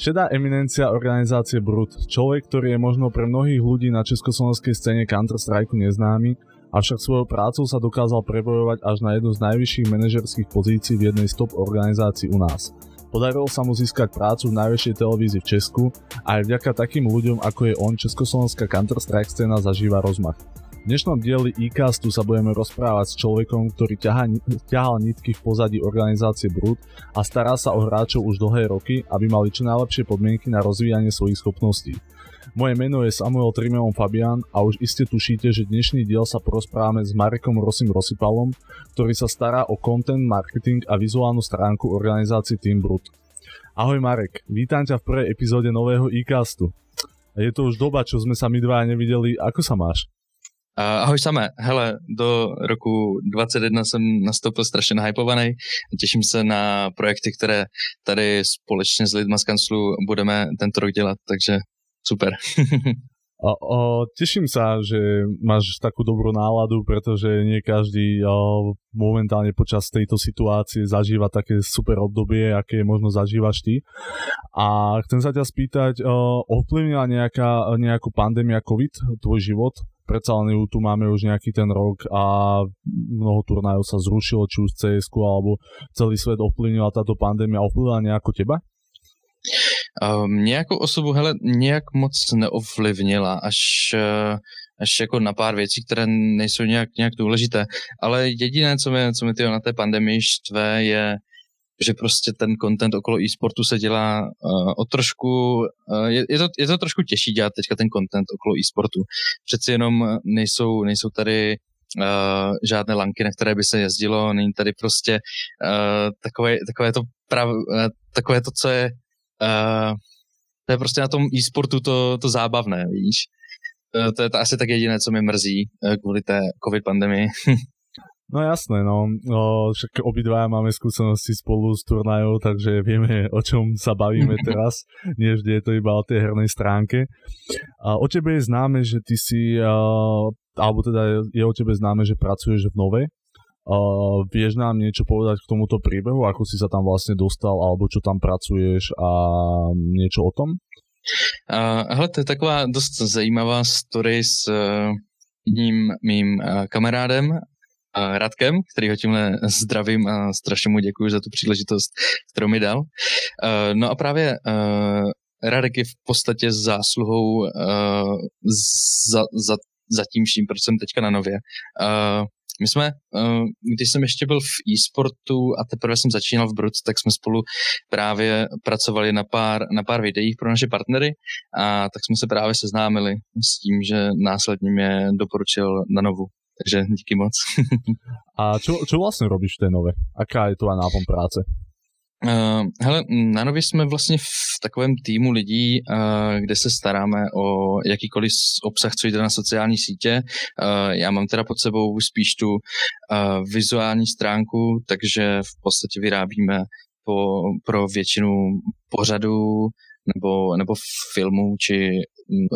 Šedá eminencia organizácie Brut, človek, ktorý je možno pre mnohých ľudí na československej scéne Counter-Strike neznámy, avšak svojou prácou sa dokázal prebojovať až na jednu z najvyšších manažerských pozícií v jednej z top organizácií u nás. Podarilo sa mu získať prácu v najväčšej televízii v Česku a aj vďaka takým ľuďom ako je on Československá Counter-Strike scéna zažíva rozmach. V dnešnom dieli e-castu sa budeme rozprávať s človekom, ktorý ťaha, ťahal nitky v pozadí organizácie Brut a stará sa o hráčov už dlhé roky, aby mali čo najlepšie podmienky na rozvíjanie svojich schopností. Moje meno je Samuel Trimeon Fabian a už iste tušíte, že dnešný diel sa porozprávame s Marekom Rosim Rosipalom, ktorý sa stará o content, marketing a vizuálnu stránku organizácie Team Brut. Ahoj Marek, vítam ťa v prvej epizóde nového e-castu. Je to už doba, čo sme sa my dva nevideli, ako sa máš? Ahoj samé, hele, do roku 2021 jsem nastoupil strašně nahypovaný. Těším se na projekty, které tady společně s lidma z kanclu budeme tento rok dělat, takže super. O, o, teším sa, že máš takú dobrú náladu, pretože nie každý o, momentálne počas tejto situácie zažíva také super obdobie, aké možno zažívaš ty. A chcem sa ťa spýtať, ovplyvnila nejaká, nejakú pandémia COVID tvoj život? Predsa len ju tu máme už nejaký ten rok a mnoho turnajov sa zrušilo, či už cs alebo celý svet ovplyvnila táto pandémia. Ovplyvnila nejako teba? Mě jako osobu, hele, nějak moc neovlivnila, až, uh, až jako na pár věcí, které nejsou nějak, nějak důležité. Ale jediné, co mi, co mi na té pandemii štve, je, že prostě ten content okolo e-sportu se dělá uh, o trošku, uh, je, je, to, je to trošku těžší dělat teďka ten content okolo e-sportu. Přeci jenom nejsou, nejsou tady uh, žádné lanky, na které by se jezdilo, není tady prostě uh, takové, takové to prav, uh, takové to, co je uh, to je prostě na tom e-sportu to, to zábavné, víš. Uh, to je to asi tak jediné, co mi mrzí uh, kvůli té covid pandemii. No jasné, no. O, však obidvaja máme skúsenosti spolu s turnajou, takže vieme, o čom sa bavíme teraz. Nie vždy je to iba o tej hernej stránke. A o tebe je známe, že ty si, alebo teda je o tebe známe, že pracuješ v Nove. A, vieš nám niečo povedať k tomuto príbehu, ako si sa tam vlastne dostal, alebo čo tam pracuješ a niečo o tom? Uh, hele, to je taková dost zajímavá story s uh, jedním mým uh, kamarádem Radkem, který ho tímhle zdravím a strašně mu děkuji za tu příležitost, kterou mi dal. No a právě Radek je v podstatě zásluhou za, za, za tím vším, proč jsem teďka na nově. My jsme, když jsem ještě byl v e-sportu a teprve jsem začínal v Brut, tak jsme spolu právě pracovali na pár, na pár videích pro naše partnery a tak jsme se právě seznámili s tím, že následně mě doporučil na novu. Takže díky moc. A čo, čo vlastně robíš v té nové? Aká je tvoja náplň práce? Uh, hele, na Nově jsme vlastně v takovém týmu lidí, uh, kde se staráme o jakýkoliv obsah, co jde na sociální sítě. Uh, já mám teda pod sebou spíš tu uh, vizuální stránku, takže v podstatě vyrábíme po, pro většinu pořadů nebo, nebo filmů či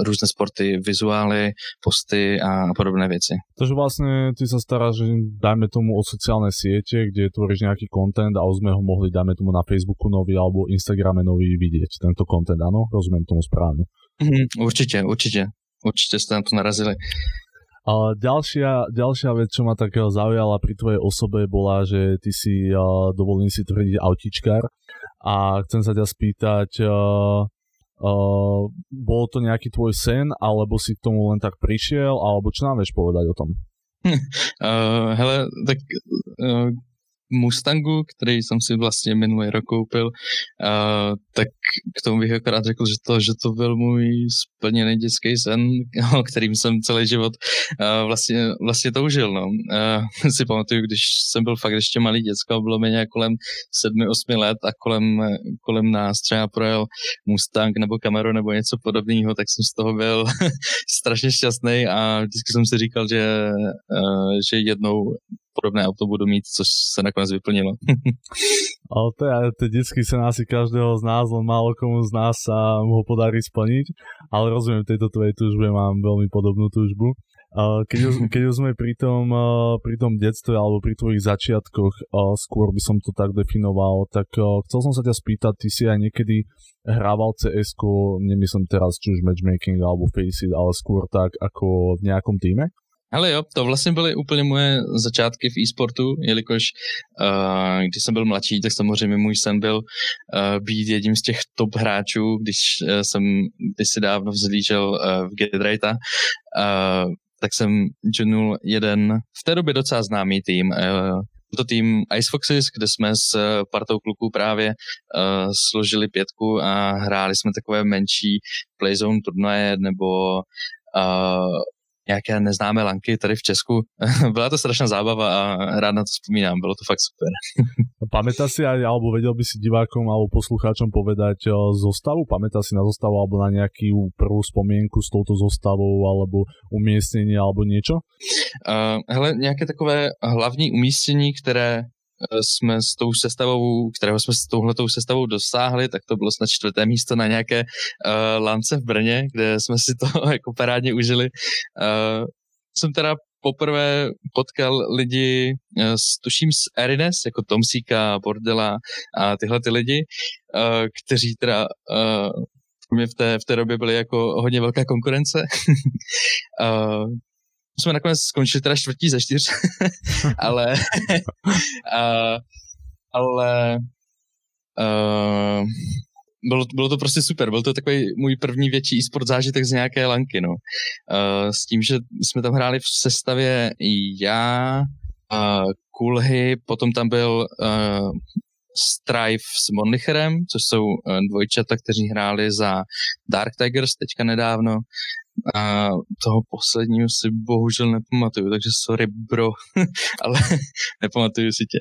různé sporty, vizuály, posty a podobné věci. Takže vlastně ty se staráš, že dajme tomu o sociálne siete, kde tvoríš nějaký content a už sme ho mohli, dajme tomu na Facebooku nový alebo Instagrame nový vidieť, tento content, ano? Rozumím tomu správně. Mm, určitě, určitě. Určitě jste na to narazili. A ďalšia, ďalšia vec, čo ma tak zaujala pri tvojej osobe, bola, že ty si, dovolím si tvrdiť, autičkár a chcem sa ťa spýtať, Uh, bol to nejaký tvoj sen, alebo si k tomu len tak prišiel, alebo čo nám vieš povedať o tom? Uh, hele, tak uh, Mustangu, který jsem si vlastně minulý rok koupil, uh, tak k tomu bych akorát řekl, že to, že to byl můj splněný dětský sen, o kterým jsem celý život uh, vlastně, vlastně toužil. No. Uh, si pamatuju, když jsem byl fakt ještě malý děcko, bylo mi nějak kolem 7-8 let a kolem, kolem nás třeba projel Mustang nebo Camaro nebo něco podobného, tak jsem z toho byl strašně šťastný a vždycky jsem si říkal, že, uh, že jednou podobné auto budu mít, což se nakonec vyplnilo. Ale to je, to vždycky sa asi každého z nás, len málo komu z nás sa mu ho podarí splniť, ale rozumiem tejto tvojej túžbe, mám veľmi podobnú túžbu. keď, keď sme pri tom, pri tom detstve alebo pri tvojich začiatkoch, skôr by som to tak definoval, tak chcel som sa ťa spýtať, ty si aj niekedy hrával cs nemyslím teraz či už matchmaking alebo Faceit, ale skôr tak ako v nejakom týme? Ale jo, to vlastně byly úplně moje začátky v e-sportu, jelikož uh, když jsem byl mladší, tak samozřejmě můj sen byl uh, být jedním z těch top hráčů, když uh, jsem si dávno vzlížel uh, v Getrate, uh, tak jsem joinul jeden v té době docela známý tým, uh, to tým Ice Foxes, kde jsme s partou kluků právě uh, složili pětku a hráli jsme takové menší playzone turnaje nebo uh, nějaké neznámé lanky tady v Česku. Byla to strašná zábava a rád na to vzpomínám, bylo to fakt super. Pamätá si alebo vedel by si divákom alebo poslucháčom povedať eh, zostavu? Pamätá si na zostavu alebo na nejakú prvú spomienku s touto zostavou alebo umiestnenie alebo niečo? Uh, hele, nějaké takové hlavní umístění, které Eh, jsme s tou sestavou, kterého jsme s touhletou sestavou dosáhli, tak to bylo snad čtvrté místo na nějaké uh, lance v Brně, kde jsme si to jako parádně užili. Uh, jsem teda poprvé potkal lidi, uh, tuším z Erines, jako Tomsíka, Bordela a tyhle ty lidi, uh, kteří teda uh, mě v té, v té době byly jako hodně velká konkurence. uh, jsme nakonec skončili teda čtvrtí ze čtyř, ale, uh, ale uh, bylo, bylo to prostě super, byl to takový můj první větší e-sport zážitek z nějaké lanky, no. Uh, s tím, že jsme tam hráli v sestavě já, uh, Kulhy, potom tam byl uh, Strife s Monlicherem, což jsou uh, dvojčata, kteří hráli za Dark Tigers teďka nedávno. A toho posledního si bohužel nepamatuju, takže sorry bro, ale nepamatuju si tě.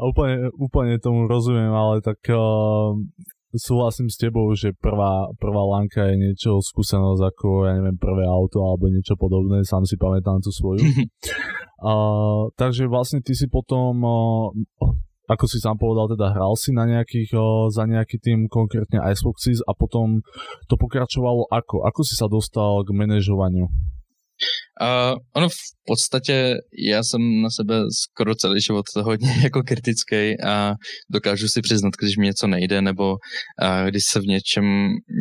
A úplně, úplně tomu rozumím, ale tak uh, súhlasím s tebou, že prvá, prvá lanka je niečo skúsenosť ako, ja neviem, prvé auto alebo niečo podobné, sám si pamätám tú svoju. uh, takže vlastne ty si potom uh, ako si sám povedal, teda hral si na nejakých, za nejaký tým, konkrétne Iceboxes a potom to pokračovalo ako? Ako si sa dostal k manažovaniu? Uh, ono v podstatě, já jsem na sebe skoro celý život hodně jako kritický a dokážu si přiznat, když mi něco nejde nebo uh, když se v něčem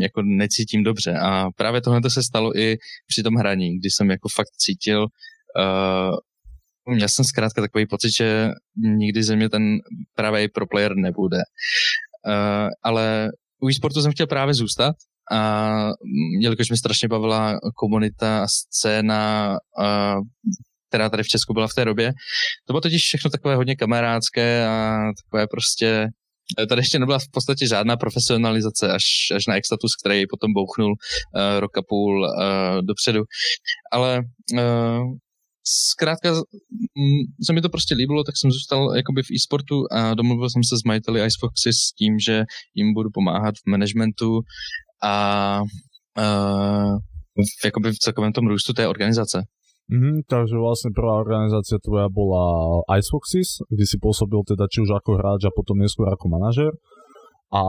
jako necítím dobře. A právě tohle se stalo i při tom hraní, kdy jsem jako fakt cítil uh, Měl jsem zkrátka takový pocit, že nikdy ze mě ten pravý pro player nebude. Uh, ale u e-sportu jsem chtěl právě zůstat a jelikož mi strašně bavila komunita a scéna, uh, která tady v Česku byla v té době. To bylo totiž všechno takové hodně kamarádské a takové prostě Tady ještě nebyla v podstatě žádná profesionalizace až, až na Extatus, který potom bouchnul uh, rok a půl uh, dopředu. Ale zkrátka se mi to prostě líbilo, tak jsem zůstal jakoby v e-sportu a domluvil jsem se s majiteli Icefoxy s tím, že jim budu pomáhat v managementu a uh, v, jakoby v celkovém tom růstu té organizace. Mm, takže vlastne prvá organizácia tvoja bola Icefoxes, kde si pôsobil teda či už ako hráč a potom neskôr ako manažer a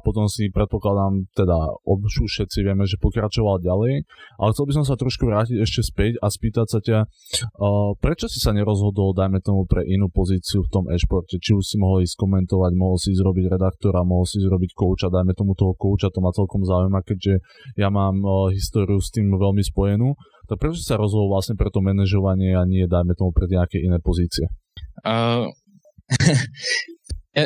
potom si predpokladám, teda už všetci vieme, že pokračoval ďalej, ale chcel by som sa trošku vrátiť ešte späť a spýtať sa ťa, uh, prečo si sa nerozhodol, dajme tomu, pre inú pozíciu v tom e-športe, či už si mohol ísť komentovať, mohol si zrobiť redaktora, mohol si zrobiť kouča, dajme tomu toho kouča, to ma celkom zaujíma, keďže ja mám uh, históriu s tým veľmi spojenú, tak prečo si sa rozhodol vlastne pre to manažovanie a nie, dajme tomu, pre nejaké iné pozície? Uh,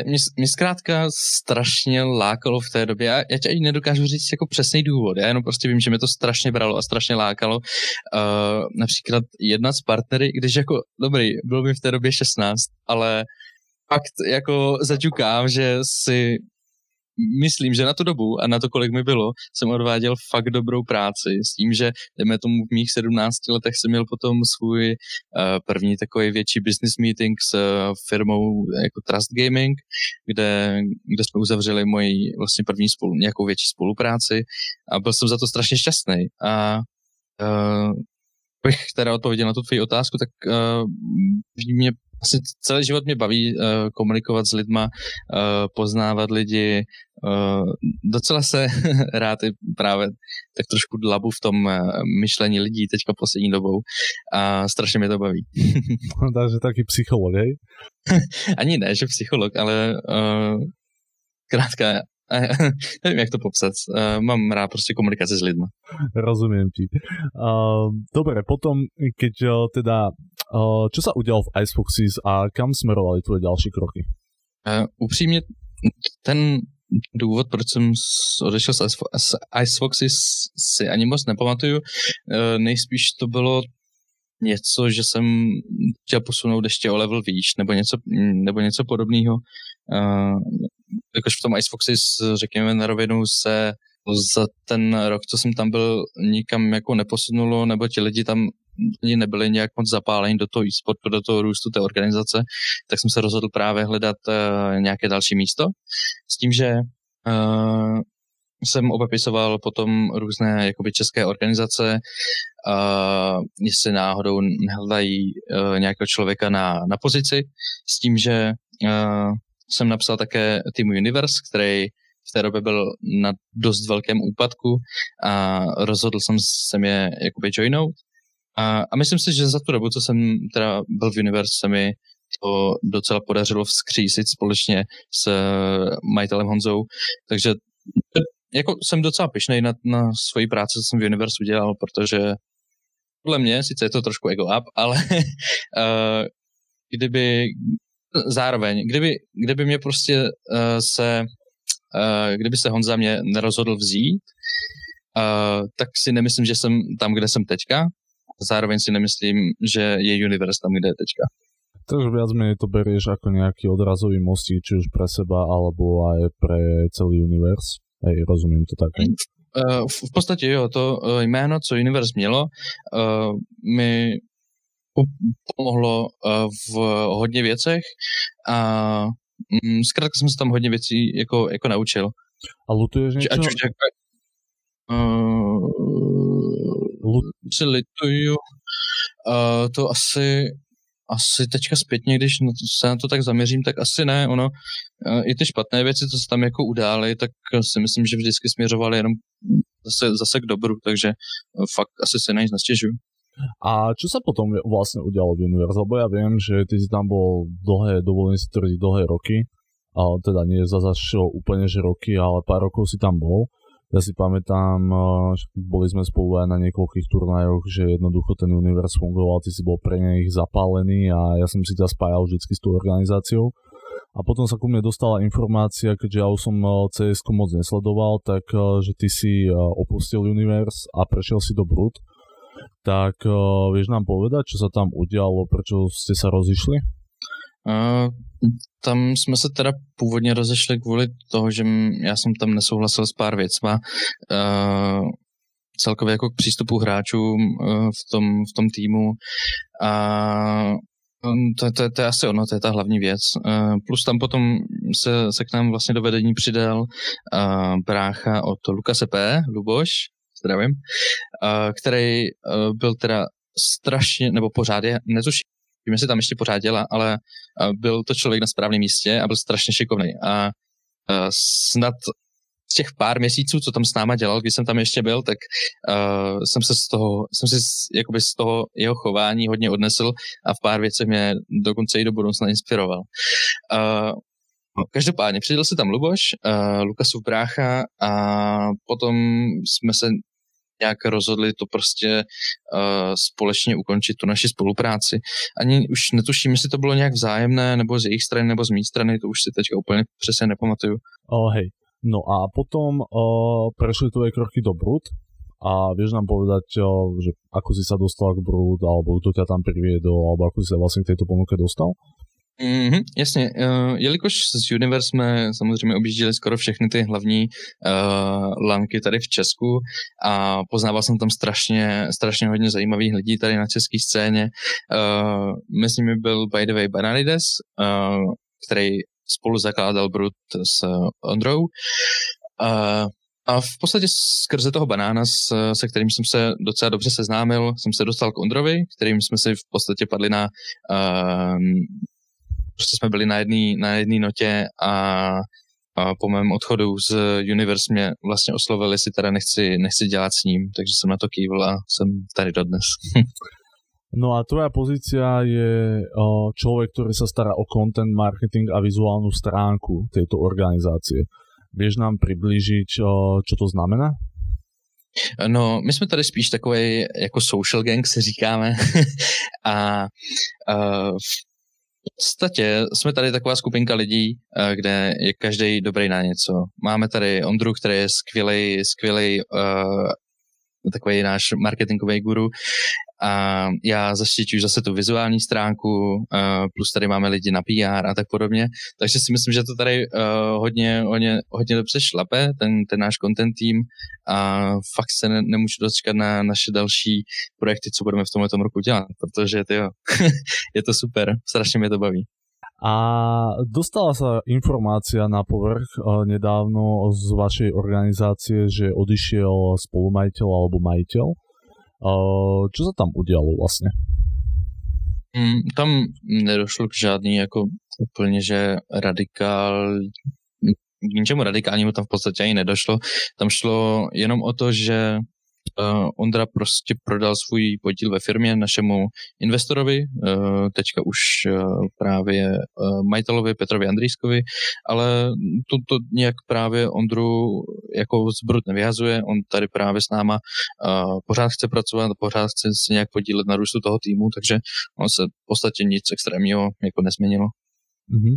mě, mě zkrátka strašně lákalo v té době. Já, já tě ani nedokážu říct jako přesný důvod. Já jenom prostě vím, že mě to strašně bralo a strašně lákalo. Uh, například jedna z partnery, když jako, dobrý, bylo mi v té době 16, ale fakt jako zaťukám, že si myslím, že na tu dobu a na to, kolik mi bylo, jsem odváděl fakt dobrou práci s tím, že jdeme tomu v mých 17 letech jsem měl potom svůj uh, první takový větší business meeting s uh, firmou jako Trust Gaming, kde, kde jsme uzavřeli moji vlastně první spolu, nějakou větší spolupráci a byl jsem za to strašně šťastný. A uh, bych teda odpověděl na tu tvoji otázku, tak uh, mě asi celý život mě baví uh, komunikovat s lidma, uh, poznávat lidi. Uh, docela se rád i právě tak trošku dlabu v tom uh, myšlení lidí teďka poslední dobou a strašně mě to baví. Takže taky psycholog, hej? Ani ne, že psycholog, ale uh, krátka nevím, jak to popsat. Uh, mám rád prostě komunikaci s lidmi. Rozumím ti. Uh, dobre, potom, keď uh, teda, uh, čo sa udialo v Ice Foxes a kam smerovali tvoje další kroky? Uh, upřímně, ten důvod, proč jsem odešel z Ice Foxes si ani moc nepamatuju. Uh, nejspíš to bylo něco, že jsem chtěl posunout ještě o level výš, nebo něco, nebo něco podobného. Uh, jakož v tom Ice Foxes, řekněme na rovinu, se za ten rok, co jsem tam byl, nikam jako neposunulo, nebo ti lidi tam ani nebyli nějak moc zapálení do toho e-sportu, do toho růstu té organizace, tak jsem se rozhodl právě hledat uh, nějaké další místo. S tím, že uh, jsem obepisoval potom různé jakoby české organizace, uh, jestli náhodou nehledají uh, nějakého člověka na, na pozici, s tím, že uh, jsem napsal také Team Universe, který v té době byl na dost velkém úpadku a rozhodl jsem se mě jakoby joinout. A, a myslím si, že za tu dobu, co jsem teda byl v Universe, se mi to docela podařilo vzkřísit společně s majitelem Honzou. Takže jako jsem docela pišnej na, na svoji práci, co jsem v Universe udělal, protože podle mě, sice je to trošku ego up, ale uh, kdyby zároveň, kdyby, kdyby mě prostě uh, se, uh, kdyby se Honza mě nerozhodl vzít, uh, tak si nemyslím, že jsem tam, kde jsem teďka. Zároveň si nemyslím, že je Universe tam, kde je teďka. Takže viac menej to berieš ako nejaký odrazový mostík, či už pre seba, alebo aj pre celý univers. Hej, rozumím to tak. Uh, v, podstatě jo, to jméno, co Universe mělo, uh, mi pomohlo uh, v hodně věcech a um, zkrátka jsem se tam hodně věcí jako, jako naučil. A lutuješ něco? Ať už jak, uh, Lut... si lituju, uh, to asi asi teďka zpětně, když se na to tak zaměřím, tak asi ne. Ono, eh, i ty špatné věci, co se tam jako udály, tak si myslím, že vždycky směřovaly jenom zase, zase k dobru, takže eh, fakt asi se na nic nestěžuju. A čo sa potom vlastne udialo v Universe? Lebo ja viem, že ty si tam bol dlhé, dovolím si tvrdiť, dlhé roky. A teda nie zase úplne, že roky, ale pár rokov si tam bol. Ja si pamätám, že boli sme spolu aj na niekoľkých turnajoch, že jednoducho ten univerz fungoval, ty si bol pre nich zapálený a ja som si ťa spájal vždy s tou organizáciou. A potom sa ku mne dostala informácia, keďže ja už som cs moc nesledoval, tak že ty si opustil Universe a prešiel si do Brut. Tak vieš nám povedať, čo sa tam udialo, prečo ste sa rozišli? Uh, tam jsme se teda původně rozešli kvůli toho, že já jsem tam nesouhlasil s pár věcma. Uh, celkově jako k přístupu hráčů uh, v, tom, v tom týmu. A um, to, to, to je asi ono, to je ta hlavní věc. Uh, plus tam potom se, se k nám vlastně do vedení přidal uh, brácha od Lukase P. Luboš, zdravím, který byl teda strašně, nebo pořád je, netuším, Vím, jestli tam ještě pořád dělá, ale byl to člověk na správném místě a byl strašně šikovný. A snad z těch pár měsíců, co tam s náma dělal, když jsem tam ještě byl, tak uh, jsem se z toho, jsem si jakoby z toho jeho chování hodně odnesl a v pár věcech mě dokonce i do budoucna inspiroval. Uh, každopádně přidal se tam Luboš, uh, Lukasův brácha a potom jsme se nějak rozhodli to prostě uh, společně ukončit tu naši spolupráci. Ani už netuším, jestli to bylo nějak vzájemné, nebo z jejich strany, nebo z mé strany, to už si teďka úplně přesně nepamatuju. Oh, hej. No a potom uh, prešli tvoje kroky do Brut a vieš nám povedať, uh, že ako si sa dostal k Brut, alebo to ťa tam priviedol, alebo ako si sa vlastne k tejto ponuke dostal? Mm-hmm, jasně, uh, jelikož z Universe jsme samozřejmě objížděli skoro všechny ty hlavní uh, lanky tady v Česku a poznával jsem tam strašně, strašně hodně zajímavých lidí tady na české scéně. Uh, mezi nimi byl by the way Bananides, uh, který spolu zakládal Brut s Ondrou. Uh, a v podstatě skrze toho banána, s, se kterým jsem se docela dobře seznámil, jsem se dostal k Ondrovi, kterým jsme si v podstatě padli na prostě jsme byli na jedné na jedný notě a, a po mém odchodu z Universe mě vlastně oslovili, jestli teda nechci, nechci dělat s ním, takže jsem na to kývil a jsem tady dodnes. No a tvoja pozícia je človek, ktorý sa stará o content marketing a vizuálnu stránku tejto organizácie. Vieš nám priblížiť, čo to znamená? No, my jsme tady spíš takový jako social gang, si říkáme. a uh, v podstatě jsme tady taková skupinka lidí, kde je každý dobrý na něco. Máme tady Ondru, který je skvělý, skvělý uh, takový náš marketingový guru a já zaštiťuji zase tu vizuální stránku, plus tady máme lidi na PR a tak podobně, takže si myslím, že to tady uh, hodně, hodně, hodně dobře šlape, ten, ten náš content tým a fakt se ne, nemůžu dočkat na naše další projekty, co budeme v tomto roku dělat, protože tyjo, je to super, strašně mě to baví. A dostala sa informácia na povrch uh, nedávno z vašej organizácie, že odišiel spolumajiteľ alebo majiteľ. Čo sa tam udialo vlastně? Mm, tam nedošlo k žádný jako úplně, že radikál, k ničemu radikálnímu tam v podstatě ani nedošlo. Tam šlo jenom o to, že uh, Ondra prostě prodal svůj podíl ve firmě našemu investorovi, uh, teďka už uh, právě uh, majitelovi Petrovi Andrýskovi, ale to, to nějak právě Ondru jako zbrud nevyhazuje, on tady právě s náma uh, pořád chce pracovat, pořád chce se nějak podílet na růstu toho týmu, takže on se v podstatě nic extrémního jako nezměnilo. Mm-hmm.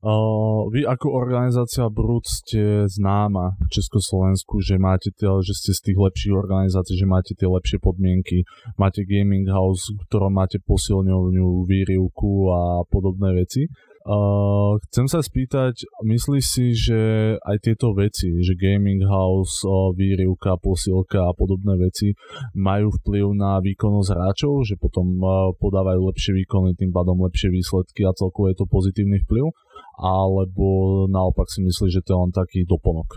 Uh, vy ako organizácia Brut ste známa v Československu, že máte tie, že ste z tých lepších organizácií, že máte tie lepšie podmienky, máte gaming house, v ktorom máte posilňovňu, výrivku a podobné veci. Uh, chcem sa spýtať, myslíš si, že aj tieto veci, že gaming house, uh, výrivka, posilka a podobné veci majú vplyv na výkonnosť hráčov, že potom uh, podávajú lepšie výkony, tým pádom lepšie výsledky a celkovo je to pozitívny vplyv? Alebo naopak si myslíš, že to je len taký doplnok?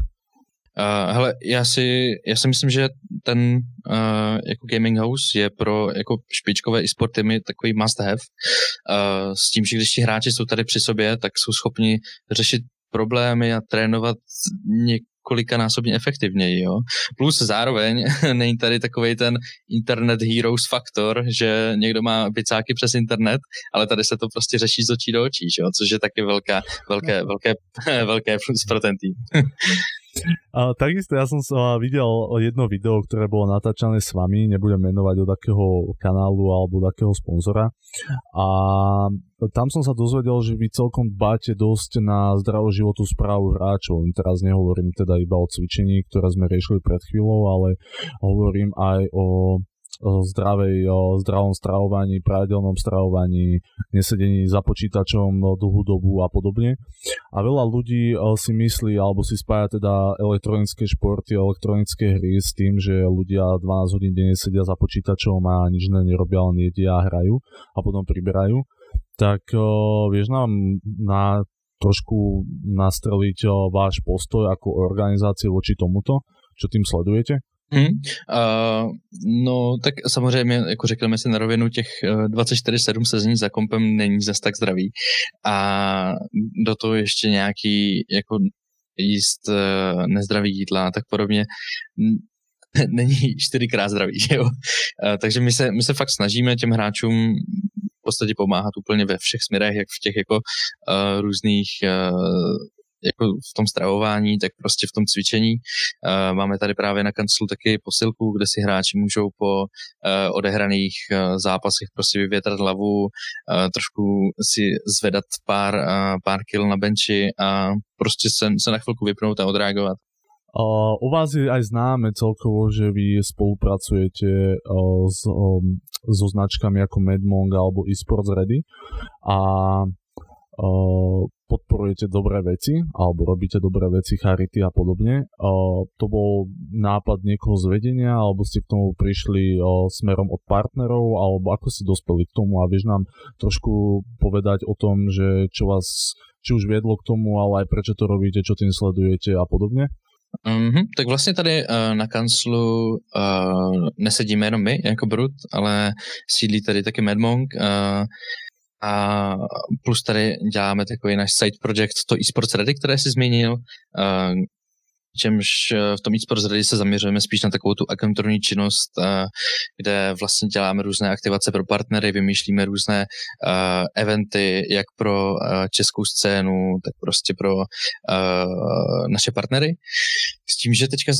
Uh, hele, já si, já si myslím, že ten uh, jako gaming house je pro jako špičkové e-sport týmy takový must have. Uh, s tím, že když ti hráči jsou tady při sobě, tak jsou schopni řešit problémy a trénovat několikanásobně efektivněji. Jo? Plus zároveň není tady takový ten internet heroes faktor, že někdo má picáky přes internet, ale tady se to prostě řeší z očí do očí, jo? což je taky velká, velké, velké, velké plus pro ten tým. A, takisto ja som sa videl jedno video, ktoré bolo natáčané s vami, nebudem menovať od akého kanálu alebo od akého sponzora. A tam som sa dozvedel, že vy celkom dbáte dosť na zdravú životu správu hráčov. Teraz nehovorím teda iba o cvičení, ktoré sme riešili pred chvíľou, ale hovorím aj o zdravej, zdravom stravovaní, pravidelnom stravovaní, nesedení za počítačom dlhú dobu a podobne. A veľa ľudí si myslí, alebo si spája teda elektronické športy, elektronické hry s tým, že ľudia 12 hodín denne sedia za počítačom a nič nerobia, len jedia a hrajú a potom priberajú. Tak vieš nám na trošku nastreliť váš postoj ako organizácie voči tomuto, čo tým sledujete? Hmm. Uh, no, tak samozřejmě, jako řekneme si na rovinu, těch 24-7 eh, sezení za kompem není zas tak zdravý. A do toho ještě nějaký jako jíst uh, nezdravý jídla a tak podobně není čtyřikrát zdravý, jo. Uh, takže my se, my se fakt snažíme těm hráčům v podstatě pomáhat úplně ve všech směrech, jak v těch jako uh, různých uh, jako v tom stravování, tak prostě v tom cvičení. Uh, máme tady právě na kanclu taky posilku, kde si hráči můžou po uh, odehraných uh, zápasech prostě vyvětrat hlavu, trošku si zvedat pár, pár kil na benči a prostě se, se na chvilku vypnout a odreagovat. Uh, u vás je aj známe celkovo, že vy spolupracujete uh, s, um, so značkami ako Medmong alebo eSports Ready a podporujete dobré veci alebo robíte dobré veci, charity a podobne. To bol nápad niekoho z vedenia alebo ste k tomu prišli smerom od partnerov alebo ako ste dospeli k tomu a vieš nám trošku povedať o tom, že čo vás či už viedlo k tomu, ale aj prečo to robíte, čo tým sledujete a podobně? Mm-hmm. Tak vlastně tady uh, na kanclu uh, nesedíme jenom my jako Brut, ale sídlí tady taky Medmong. Uh, A plus tady děláme takový náš side project, to eSports Ready, které jsi zmínil, čemž v tom eSports Ready se zaměřujeme spíš na takovou tu agenturní činnost, kde vlastně děláme různé aktivace pro partnery, vymýšlíme různé eventy, jak pro českou scénu, tak prostě pro naše partnery. S tím, že teďka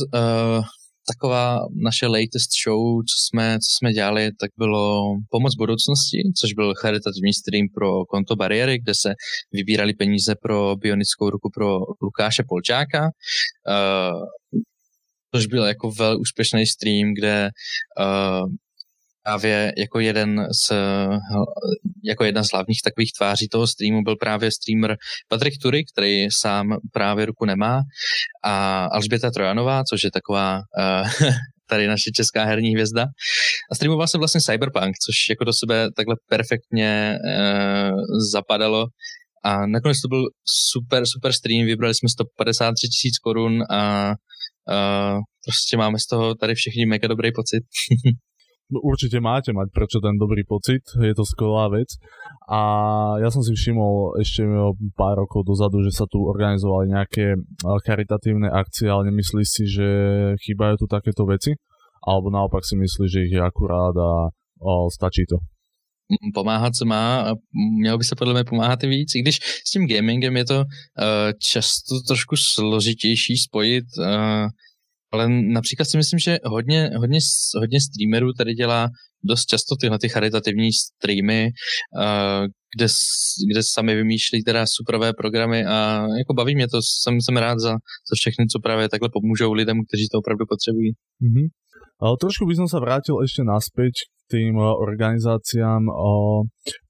taková naše latest show, co jsme, co jsme dělali, tak bylo Pomoc budoucnosti, což byl charitativní stream pro konto Bariéry, kde se vybírali peníze pro bionickou ruku pro Lukáše Polčáka. Uh, což byl jako velmi úspěšný stream, kde uh, právě jako jeden z, jako jedna z hlavních takových tváří toho streamu byl právě streamer Patrik Tury, který sám právě ruku nemá a Alžběta Trojanová, což je taková uh, tady naše česká herní hvězda. A streamoval jsem vlastně Cyberpunk, což jako do sebe takhle perfektně uh, zapadalo. A nakonec to byl super, super stream, vybrali jsme 153 tisíc korun a uh, prostě máme z toho tady všichni mega dobrý pocit. určite máte mať prečo ten dobrý pocit, je to skvelá vec. A ja som si všimol ešte pár rokov dozadu, že sa tu organizovali nejaké charitatívne akcie, ale nemyslíš si, že chýbajú tu takéto veci? Alebo naopak si myslíš, že ich je akurát a o, stačí to? pomáhat se má mělo by se podle mě pomáhat i víc, i když s tím gamingem je to uh, často trošku složitější spojit. Uh, ale například si myslím, že hodně, hodně, hodně streamerů tady dělá dost často tyhle ty charitativní streamy, uh, kde, kde sami vymýšlí teda superové programy a jako baví mě to, jsem, jsem rád za, za všechny, co právě takhle pomůžou lidem, kteří to opravdu potřebují. Mm-hmm. Ale trošku by som sa vrátil ešte naspäť k tým uh, organizáciám.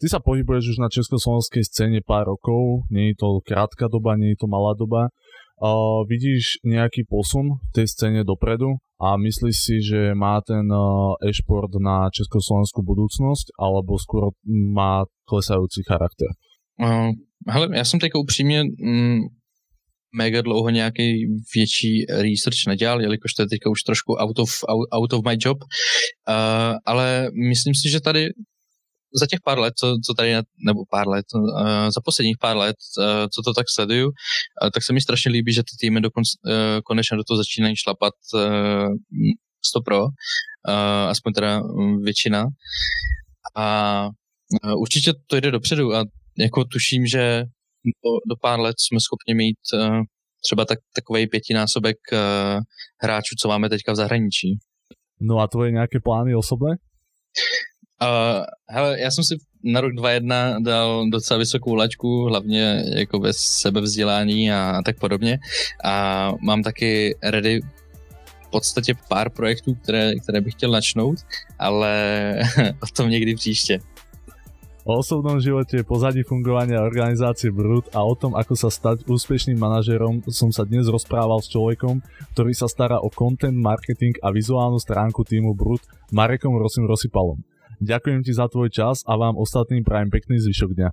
Ty sa pohybuješ už na československej scéne pár rokov, nie je to krátka doba, nie je to malá doba. Uh, vidíš nejaký posun v tej scéne dopredu a myslíš si, že má ten uh, e-šport na československú budúcnosť alebo skôr má klesajúci charakter? Uh, hele, já jsem teďka upřímně mm, mega dlouho nějaký větší research nedělal, jelikož to je teďka už trošku out of, out of my job, uh, ale myslím si, že tady za těch pár let, co, co tady, nebo pár let, uh, za posledních pár let, uh, co to tak sleduju, uh, tak se mi strašně líbí, že ty týmy dokonce konečně do toho začínají šlapat uh, 100 pro, aspoň teda um, většina. A určitě to jde dopředu a jako tuším, že do, do pár let jsme schopni mít třeba tak, takový pětinásobek hráčů, co máme teďka v zahraničí. No a tvoje nějaké plány osobné? Uh, hele, já jsem si na rok 2021 dal docela vysokou laťku, hlavně jako ve sebevzdělání a tak podobně. A mám taky ready v podstatě pár projektů, které, které bych chtěl načnout, ale o tom někdy příště. O osobnom živote, pozadí fungovania organizácie Brut a o tom, ako sa stať úspešným manažerom som sa dnes rozprával s človekom, ktorý sa stará o content, marketing a vizuálnu stránku týmu Brut Marekom Rosim Rosipalom. Ďakujem ti za tvoj čas a vám ostatným prajem pekný zvyšok dňa.